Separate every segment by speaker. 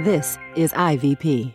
Speaker 1: This is IVP.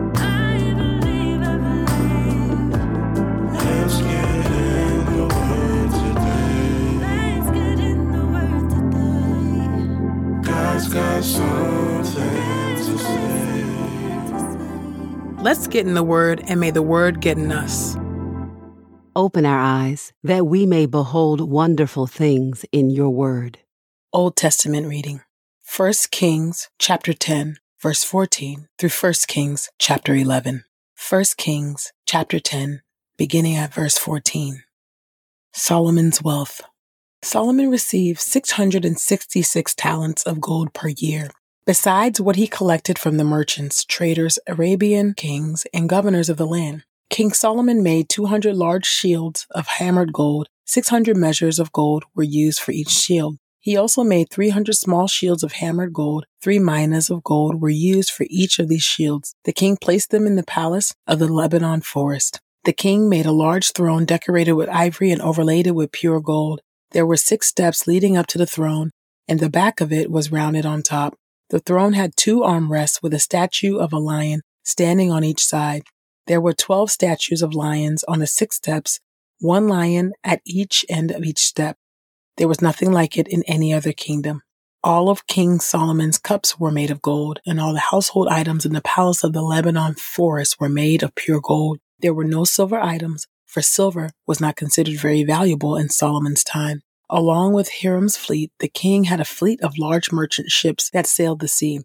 Speaker 2: Let's get in the Word, and may the Word get in us.
Speaker 1: Open our eyes that we may behold wonderful things in your word.
Speaker 2: Old Testament reading 1 Kings chapter 10, verse 14 through 1 Kings chapter 11. 1 Kings chapter 10, beginning at verse 14. Solomon's wealth. Solomon received 666 talents of gold per year, besides what he collected from the merchants, traders, Arabian kings, and governors of the land. King Solomon made 200 large shields of hammered gold. 600 measures of gold were used for each shield. He also made 300 small shields of hammered gold. Three minas of gold were used for each of these shields. The king placed them in the palace of the Lebanon forest. The king made a large throne decorated with ivory and overlaid it with pure gold. There were six steps leading up to the throne, and the back of it was rounded on top. The throne had two armrests with a statue of a lion standing on each side. There were 12 statues of lions on the six steps, one lion at each end of each step. There was nothing like it in any other kingdom. All of King Solomon's cups were made of gold, and all the household items in the palace of the Lebanon forest were made of pure gold. There were no silver items, for silver was not considered very valuable in Solomon's time. Along with Hiram's fleet, the king had a fleet of large merchant ships that sailed the sea.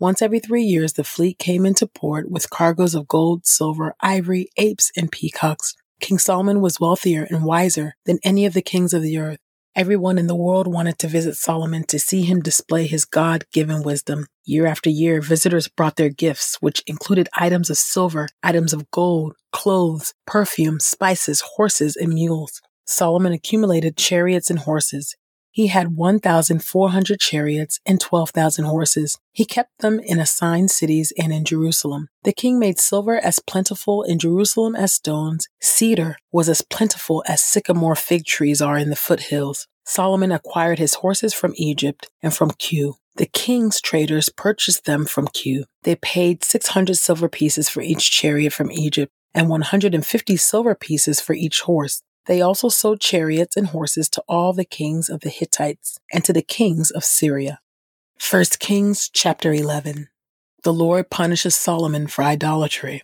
Speaker 2: Once every three years, the fleet came into port with cargoes of gold, silver, ivory, apes, and peacocks. King Solomon was wealthier and wiser than any of the kings of the earth. Everyone in the world wanted to visit Solomon to see him display his God given wisdom. Year after year, visitors brought their gifts, which included items of silver, items of gold, clothes, perfume, spices, horses, and mules. Solomon accumulated chariots and horses. He had 1,400 chariots and 12,000 horses. He kept them in assigned cities and in Jerusalem. The king made silver as plentiful in Jerusalem as stones. Cedar was as plentiful as sycamore fig trees are in the foothills. Solomon acquired his horses from Egypt and from Kue. The king's traders purchased them from Kue. They paid 600 silver pieces for each chariot from Egypt and 150 silver pieces for each horse. They also sold chariots and horses to all the kings of the Hittites and to the kings of Syria. 1 Kings chapter 11. The Lord punishes Solomon for idolatry.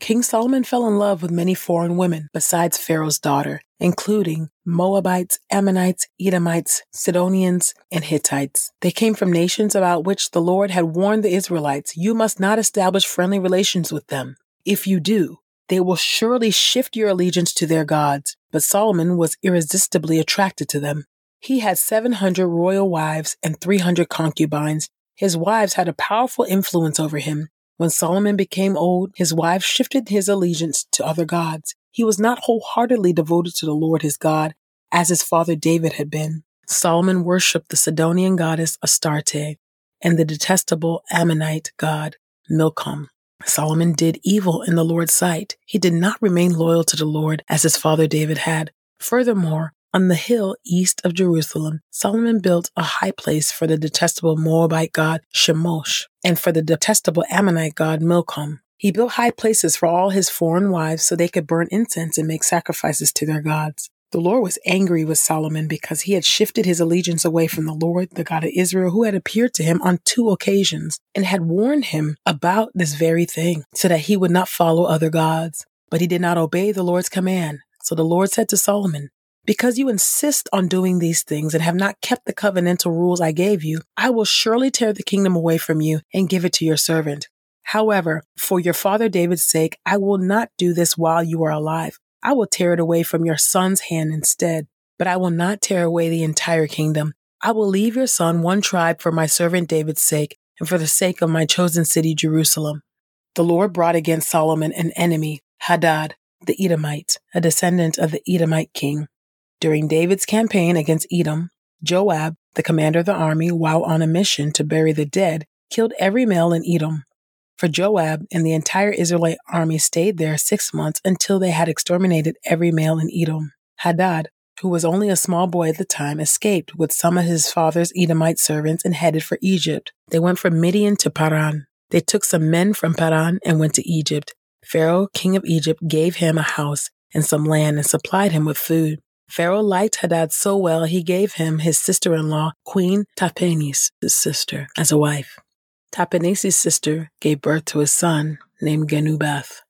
Speaker 2: King Solomon fell in love with many foreign women besides Pharaoh's daughter, including Moabites, Ammonites, Edomites, Sidonians, and Hittites. They came from nations about which the Lord had warned the Israelites, you must not establish friendly relations with them. If you do, they will surely shift your allegiance to their gods. But Solomon was irresistibly attracted to them. He had 700 royal wives and 300 concubines. His wives had a powerful influence over him. When Solomon became old, his wives shifted his allegiance to other gods. He was not wholeheartedly devoted to the Lord his God, as his father David had been. Solomon worshipped the Sidonian goddess Astarte and the detestable Ammonite god Milcom. Solomon did evil in the Lord's sight. He did not remain loyal to the Lord as his father David had. Furthermore, on the hill east of Jerusalem, Solomon built a high place for the detestable Moabite god Chemosh and for the detestable Ammonite god Milcom. He built high places for all his foreign wives so they could burn incense and make sacrifices to their gods. The Lord was angry with Solomon because he had shifted his allegiance away from the Lord, the God of Israel, who had appeared to him on two occasions and had warned him about this very thing so that he would not follow other gods. But he did not obey the Lord's command. So the Lord said to Solomon, Because you insist on doing these things and have not kept the covenantal rules I gave you, I will surely tear the kingdom away from you and give it to your servant. However, for your father David's sake, I will not do this while you are alive. I will tear it away from your son's hand instead. But I will not tear away the entire kingdom. I will leave your son one tribe for my servant David's sake and for the sake of my chosen city, Jerusalem. The Lord brought against Solomon an enemy, Hadad, the Edomite, a descendant of the Edomite king. During David's campaign against Edom, Joab, the commander of the army, while on a mission to bury the dead, killed every male in Edom. For Joab and the entire Israelite army stayed there six months until they had exterminated every male in Edom. Hadad, who was only a small boy at the time, escaped with some of his father's Edomite servants and headed for Egypt. They went from Midian to Paran. They took some men from Paran and went to Egypt. Pharaoh, king of Egypt, gave him a house and some land and supplied him with food. Pharaoh liked Hadad so well he gave him his sister in law, Queen Tahpenes, his sister, as a wife. Tahpenes' sister gave birth to a son named Genubath.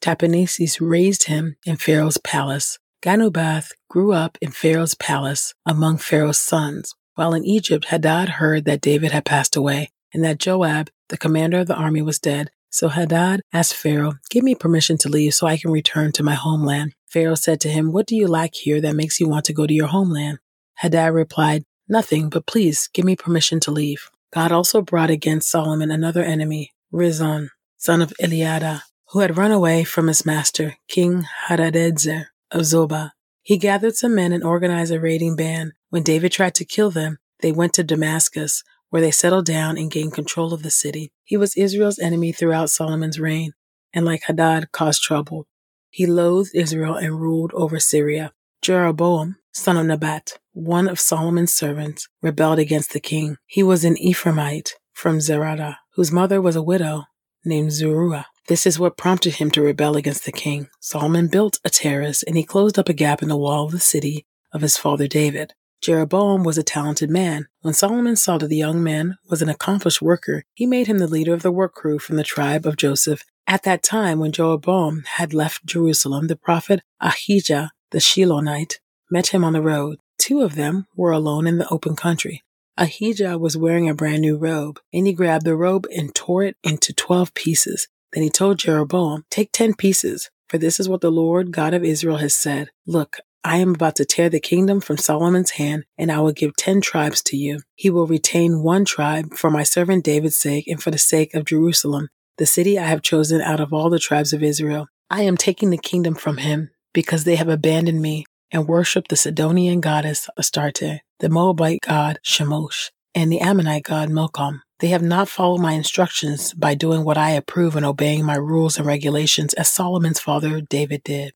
Speaker 2: Tahpenes raised him in Pharaoh's palace. Genubath grew up in Pharaoh's palace among Pharaoh's sons. While in Egypt, Hadad heard that David had passed away and that Joab, the commander of the army, was dead. So Hadad asked Pharaoh, Give me permission to leave so I can return to my homeland. Pharaoh said to him, What do you lack here that makes you want to go to your homeland? Hadad replied, Nothing, but please give me permission to leave. God also brought against Solomon another enemy, Rezon, son of Eliada, who had run away from his master, King Hadadezer of Zobah. He gathered some men and organized a raiding band. When David tried to kill them, they went to Damascus, where they settled down and gained control of the city. He was Israel's enemy throughout Solomon's reign, and like Hadad, caused trouble. He loathed Israel and ruled over Syria. Jeroboam, son of Nebat, one of Solomon's servants, rebelled against the king. He was an Ephraimite from Zeredah, whose mother was a widow named Zeruah. This is what prompted him to rebel against the king. Solomon built a terrace and he closed up a gap in the wall of the city of his father David. Jeroboam was a talented man. When Solomon saw that the young man was an accomplished worker, he made him the leader of the work crew from the tribe of Joseph. At that time, when Jeroboam had left Jerusalem, the prophet Ahijah the Shilonite met him on the road. Two of them were alone in the open country. Ahijah was wearing a brand new robe, and he grabbed the robe and tore it into twelve pieces. Then he told Jeroboam, Take ten pieces, for this is what the Lord God of Israel has said. Look, I am about to tear the kingdom from Solomon's hand, and I will give ten tribes to you. He will retain one tribe for my servant David's sake and for the sake of Jerusalem, the city I have chosen out of all the tribes of Israel. I am taking the kingdom from him because they have abandoned me and worshiped the Sidonian goddess Astarte, the Moabite god Chemosh, and the Ammonite god Milcom. They have not followed my instructions by doing what I approve and obeying my rules and regulations as Solomon's father David did.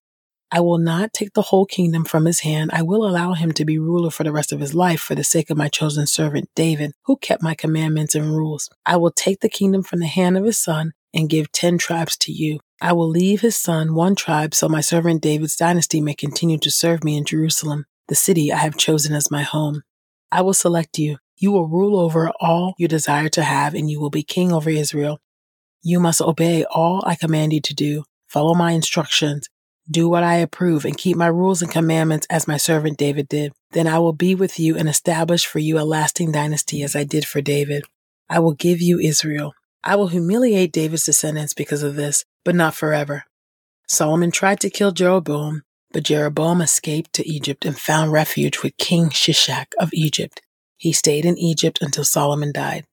Speaker 2: I will not take the whole kingdom from his hand. I will allow him to be ruler for the rest of his life for the sake of my chosen servant David, who kept my commandments and rules. I will take the kingdom from the hand of his son and give ten tribes to you. I will leave his son one tribe so my servant David's dynasty may continue to serve me in Jerusalem, the city I have chosen as my home. I will select you. You will rule over all you desire to have, and you will be king over Israel. You must obey all I command you to do, follow my instructions, do what I approve and keep my rules and commandments as my servant David did. Then I will be with you and establish for you a lasting dynasty as I did for David. I will give you Israel. I will humiliate David's descendants because of this, but not forever. Solomon tried to kill Jeroboam, but Jeroboam escaped to Egypt and found refuge with King Shishak of Egypt. He stayed in Egypt until Solomon died.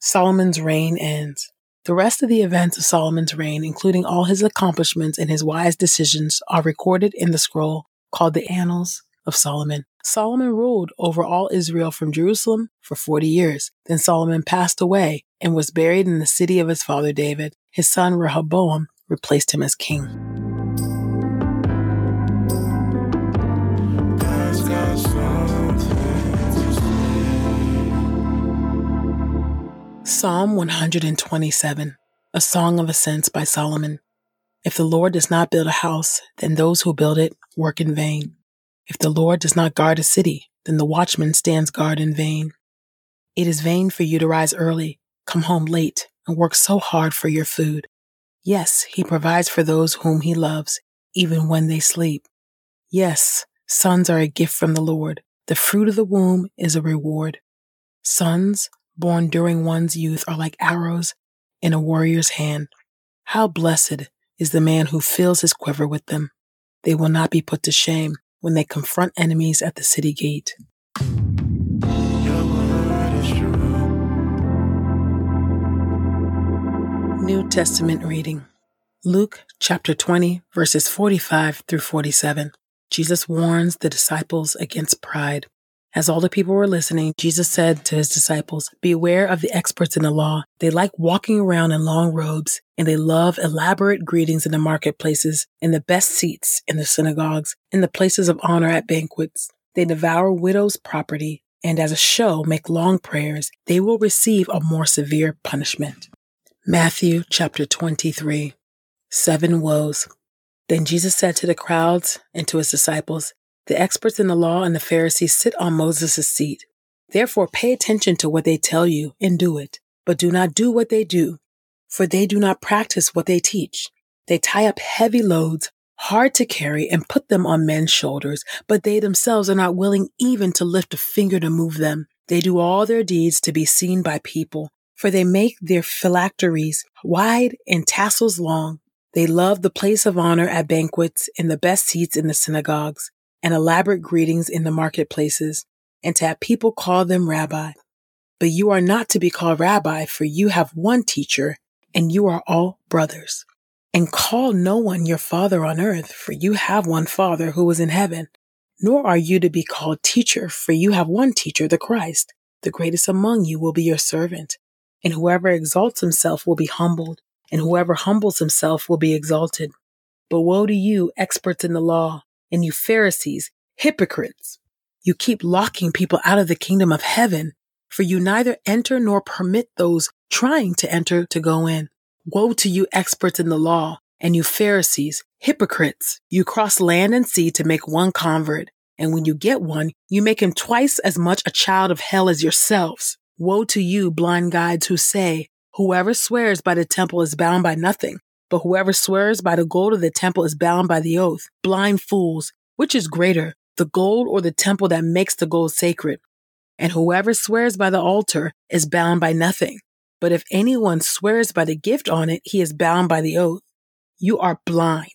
Speaker 2: Solomon's reign ends. The rest of the events of Solomon's reign, including all his accomplishments and his wise decisions, are recorded in the scroll called the Annals of Solomon. Solomon ruled over all Israel from Jerusalem for 40 years. Then Solomon passed away and was buried in the city of his father David. His son Rehoboam replaced him as king. Psalm 127, a song of ascents by Solomon. If the Lord does not build a house, then those who build it work in vain. If the Lord does not guard a city, then the watchman stands guard in vain. It is vain for you to rise early, come home late, and work so hard for your food. Yes, he provides for those whom he loves. even when they sleep. Yes, sons are a gift from the Lord. The fruit of the womb is a reward. Sons born during one's youth are like arrows in a warrior's hand. How blessed is the man who fills his quiver with them. They will not be put to shame when they confront enemies at the city gate. New Testament reading Luke chapter 20, verses 45 through 47. Jesus warns the disciples against pride. As all the people were listening, Jesus said to his disciples, Beware of the experts in the law. They like walking around in long robes, and they love elaborate greetings in the marketplaces, in the best seats in the synagogues, in the places of honor at banquets. They devour widows' property, and as a show make long prayers. They will receive a more severe punishment. Matthew chapter 23. Seven woes. Then Jesus said to the crowds and to his disciples, the experts in the law and the Pharisees sit on Moses' seat. Therefore, pay attention to what they tell you and do it, but do not do what they do, for they do not practice what they teach. They tie up heavy loads, hard to carry, and put them on men's shoulders, but they themselves are not willing even to lift a finger to move them. They do all their deeds to be seen by people, for they make their phylacteries wide and tassels long. They love the place of honor at banquets and the best seats in the synagogues and elaborate greetings in the marketplaces, and to have people call them rabbi. But you are not to be called rabbi, for you have one teacher, and you are all brothers. And call no one your father on earth, for you have one father who is in heaven. Nor are you to be called teacher, for you have one teacher, the Christ. The greatest among you will be your servant. And whoever exalts himself will be humbled, and whoever humbles himself will be exalted. But woe to you, experts in the law, and you Pharisees, hypocrites. You keep locking people out of the kingdom of heaven, for you neither enter nor permit those trying to enter to go in. Woe to you experts in the law, and you Pharisees, hypocrites. You cross land and sea to make one convert, and when you get one, you make him twice as much a child of hell as yourselves. Woe to you, blind guides who say, Whoever swears by the temple is bound by nothing, but whoever swears by the gold of the temple is bound by the oath. Blind fools, which is greater, the gold or the temple that makes the gold sacred? And whoever swears by the altar is bound by nothing. But if anyone swears by the gift on it, he is bound by the oath. You are blind.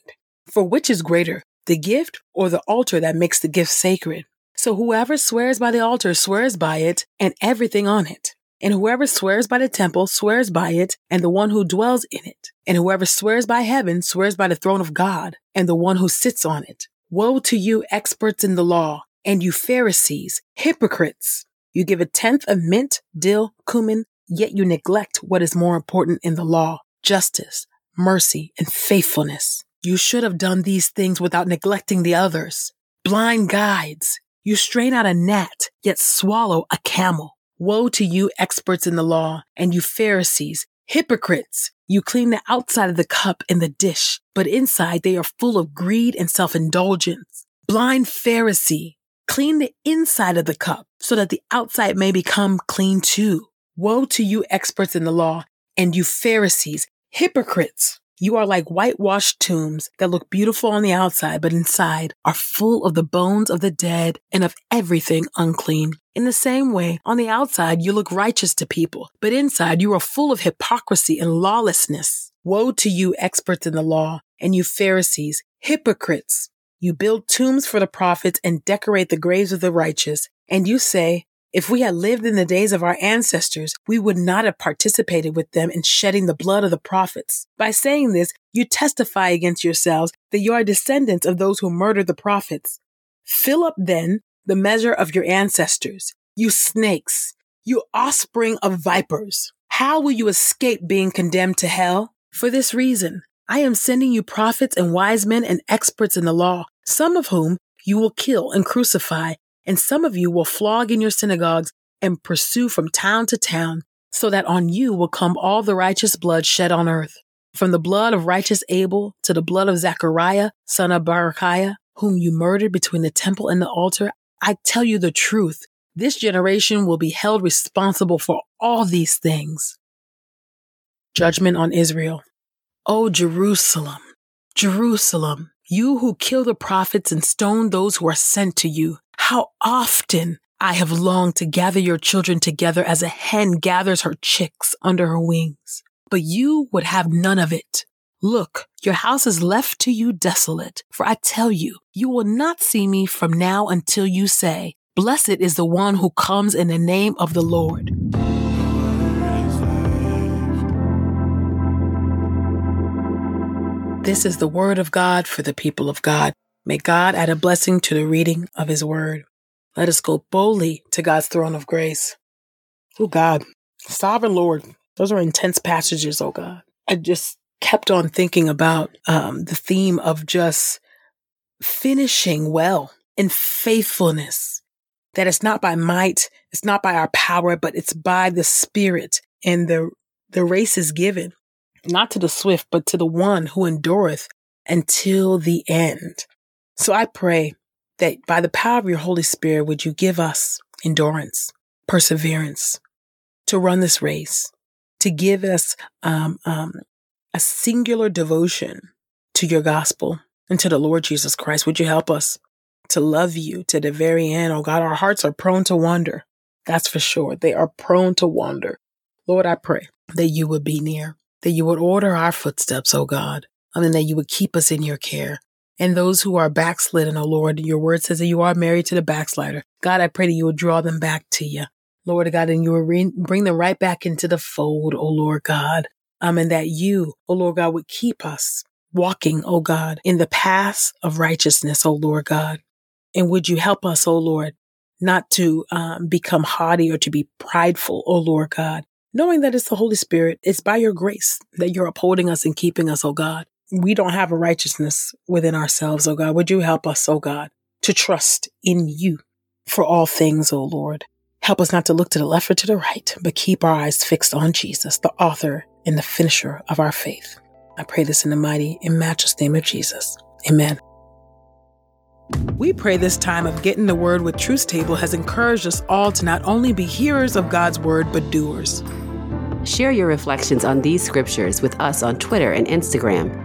Speaker 2: For which is greater, the gift or the altar that makes the gift sacred? So whoever swears by the altar swears by it and everything on it. And whoever swears by the temple swears by it and the one who dwells in it. And whoever swears by heaven swears by the throne of God and the one who sits on it. Woe to you, experts in the law, and you Pharisees, hypocrites! You give a tenth of mint, dill, cumin, yet you neglect what is more important in the law justice, mercy, and faithfulness. You should have done these things without neglecting the others. Blind guides, you strain out a gnat, yet swallow a camel. Woe to you, experts in the law, and you Pharisees, hypocrites! You clean the outside of the cup and the dish, but inside they are full of greed and self indulgence. Blind Pharisee, clean the inside of the cup so that the outside may become clean too. Woe to you, experts in the law, and you Pharisees, hypocrites! You are like whitewashed tombs that look beautiful on the outside, but inside are full of the bones of the dead and of everything unclean. In the same way, on the outside, you look righteous to people, but inside you are full of hypocrisy and lawlessness. Woe to you, experts in the law, and you Pharisees, hypocrites! You build tombs for the prophets and decorate the graves of the righteous, and you say, if we had lived in the days of our ancestors, we would not have participated with them in shedding the blood of the prophets. By saying this, you testify against yourselves that you are descendants of those who murdered the prophets. Fill up then the measure of your ancestors, you snakes, you offspring of vipers. How will you escape being condemned to hell? For this reason, I am sending you prophets and wise men and experts in the law, some of whom you will kill and crucify and some of you will flog in your synagogues and pursue from town to town, so that on you will come all the righteous blood shed on earth, from the blood of righteous Abel to the blood of Zechariah, son of Berechiah, whom you murdered between the temple and the altar. I tell you the truth, this generation will be held responsible for all these things. Judgment on Israel. O Jerusalem, Jerusalem, You who kill the prophets and stone those who are sent to you, how often I have longed to gather your children together as a hen gathers her chicks under her wings. But you would have none of it. Look, your house is left to you desolate. For I tell you, you will not see me from now until you say, Blessed is the one who comes in the name of the Lord. This is the word of God for the people of God. May God add a blessing to the reading of his word. Let us go boldly to God's throne of grace. Oh God, sovereign Lord, those are intense passages, oh God. I just kept on thinking about um, the theme of just finishing well in faithfulness. That it's not by might, it's not by our power, but it's by the Spirit. And the the race is given not to the swift, but to the one who endureth until the end. So I pray that by the power of your Holy Spirit, would you give us endurance, perseverance to run this race, to give us um, um, a singular devotion to your gospel and to the Lord Jesus Christ. Would you help us to love you to the very end? Oh God, our hearts are prone to wander. That's for sure. They are prone to wander. Lord, I pray that you would be near that you would order our footsteps, O God, and that you would keep us in your care. And those who are backslidden, O Lord, your word says that you are married to the backslider. God, I pray that you would draw them back to you. Lord God, and you will re- bring them right back into the fold, O Lord God. Um, and that you, O Lord God, would keep us walking, O God, in the paths of righteousness, O Lord God. And would you help us, O Lord, not to um, become haughty or to be prideful, O Lord God, knowing that it's the Holy Spirit, it's by your grace that you're upholding us and keeping us, oh God. We don't have a righteousness within ourselves, oh God. Would you help us, oh God, to trust in you for all things, oh Lord. Help us not to look to the left or to the right, but keep our eyes fixed on Jesus, the author and the finisher of our faith. I pray this in the mighty and matchless name of Jesus. Amen. We pray this time of getting the word with Truth Table has encouraged us all to not only be hearers of God's word, but doers.
Speaker 1: Share your reflections on these scriptures with us on Twitter and Instagram